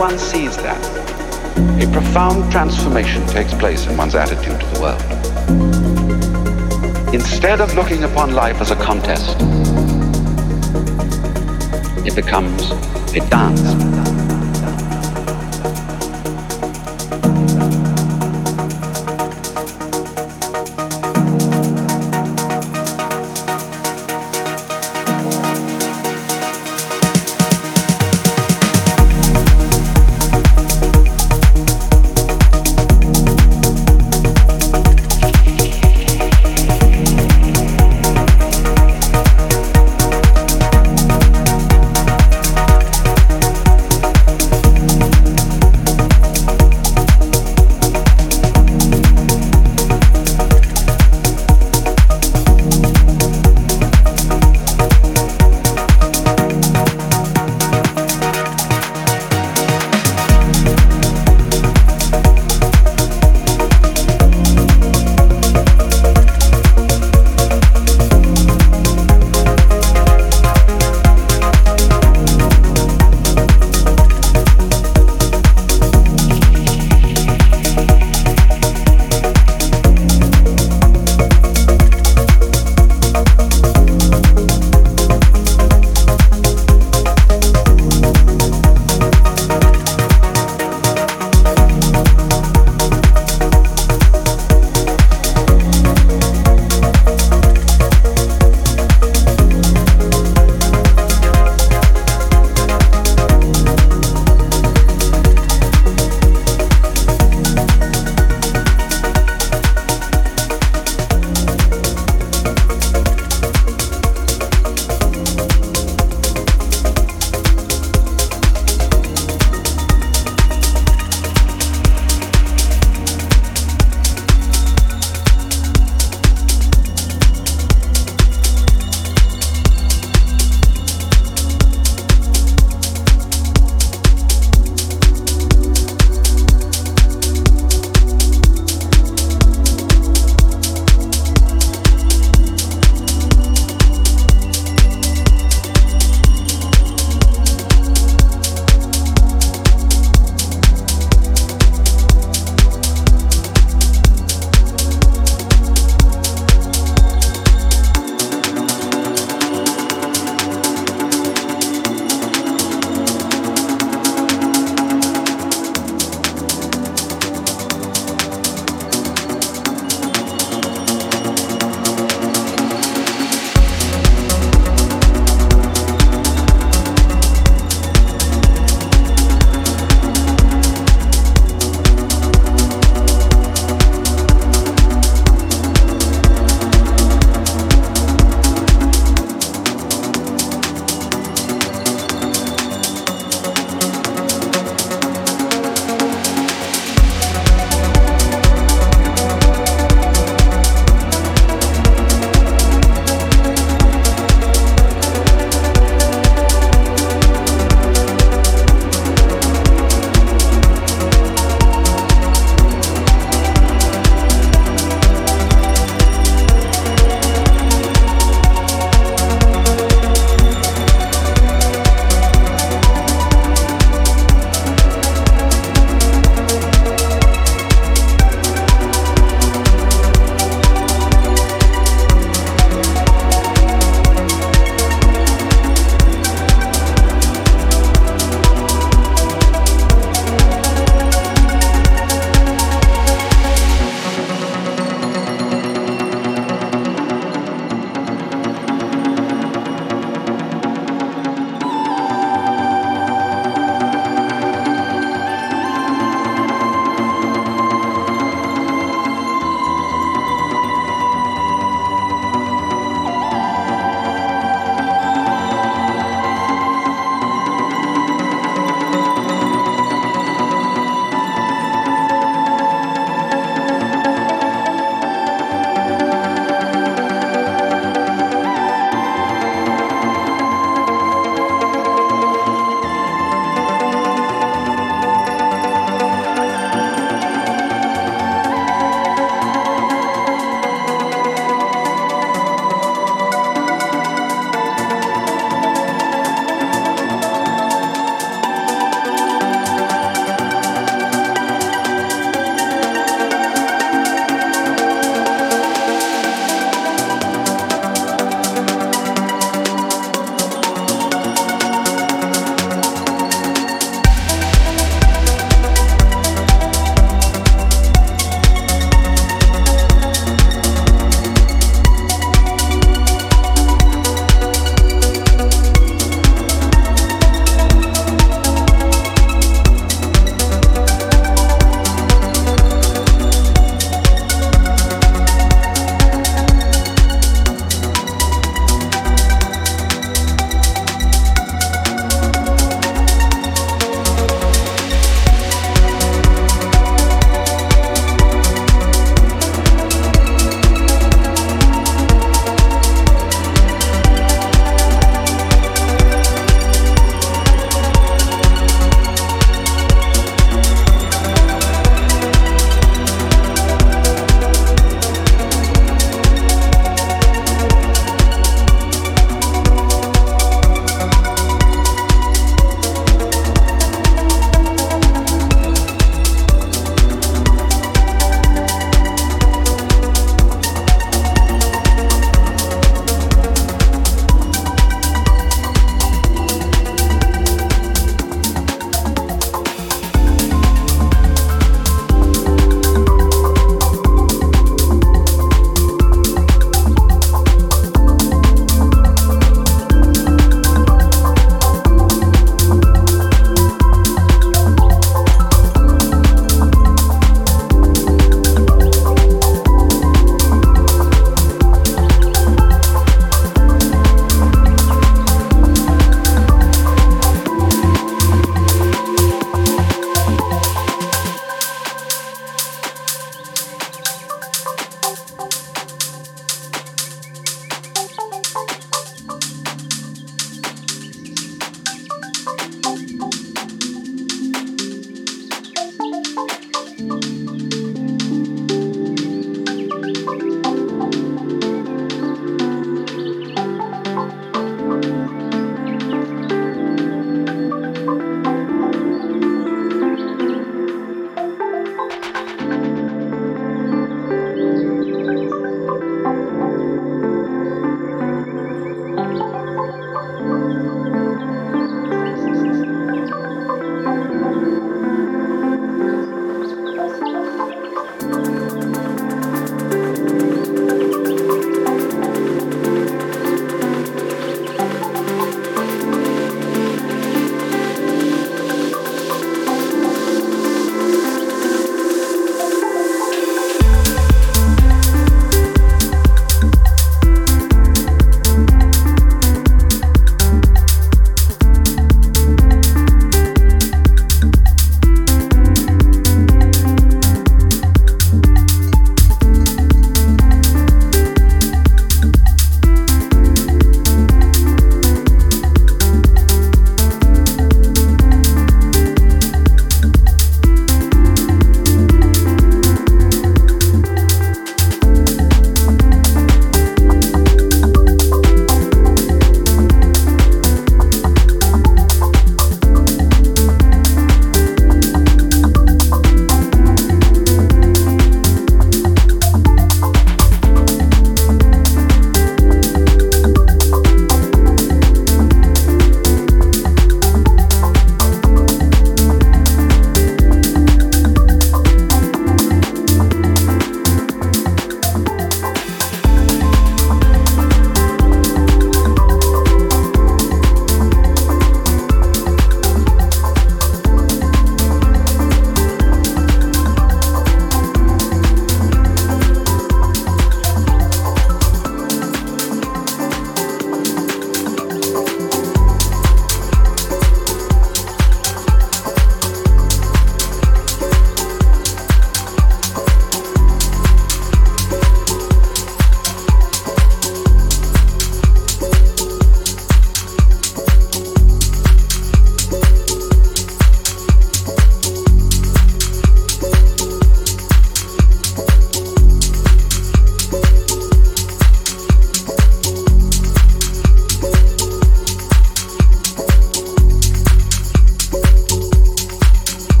one sees that, a profound transformation takes place in one's attitude to the world. Instead of looking upon life as a contest, it becomes a dance.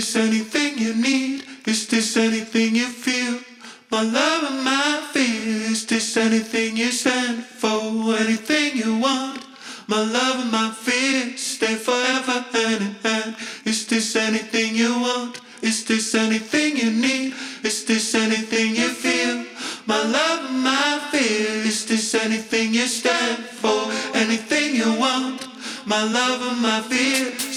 This anything you need? Is this anything you feel? My love and my fear. Is this anything you stand for? Anything you want? My love and my fear stay forever hand in hand. Is this anything you want? Is this anything you need? Is this anything you feel? My love and my fear. Is this anything you stand for? Anything you want? My love and my fear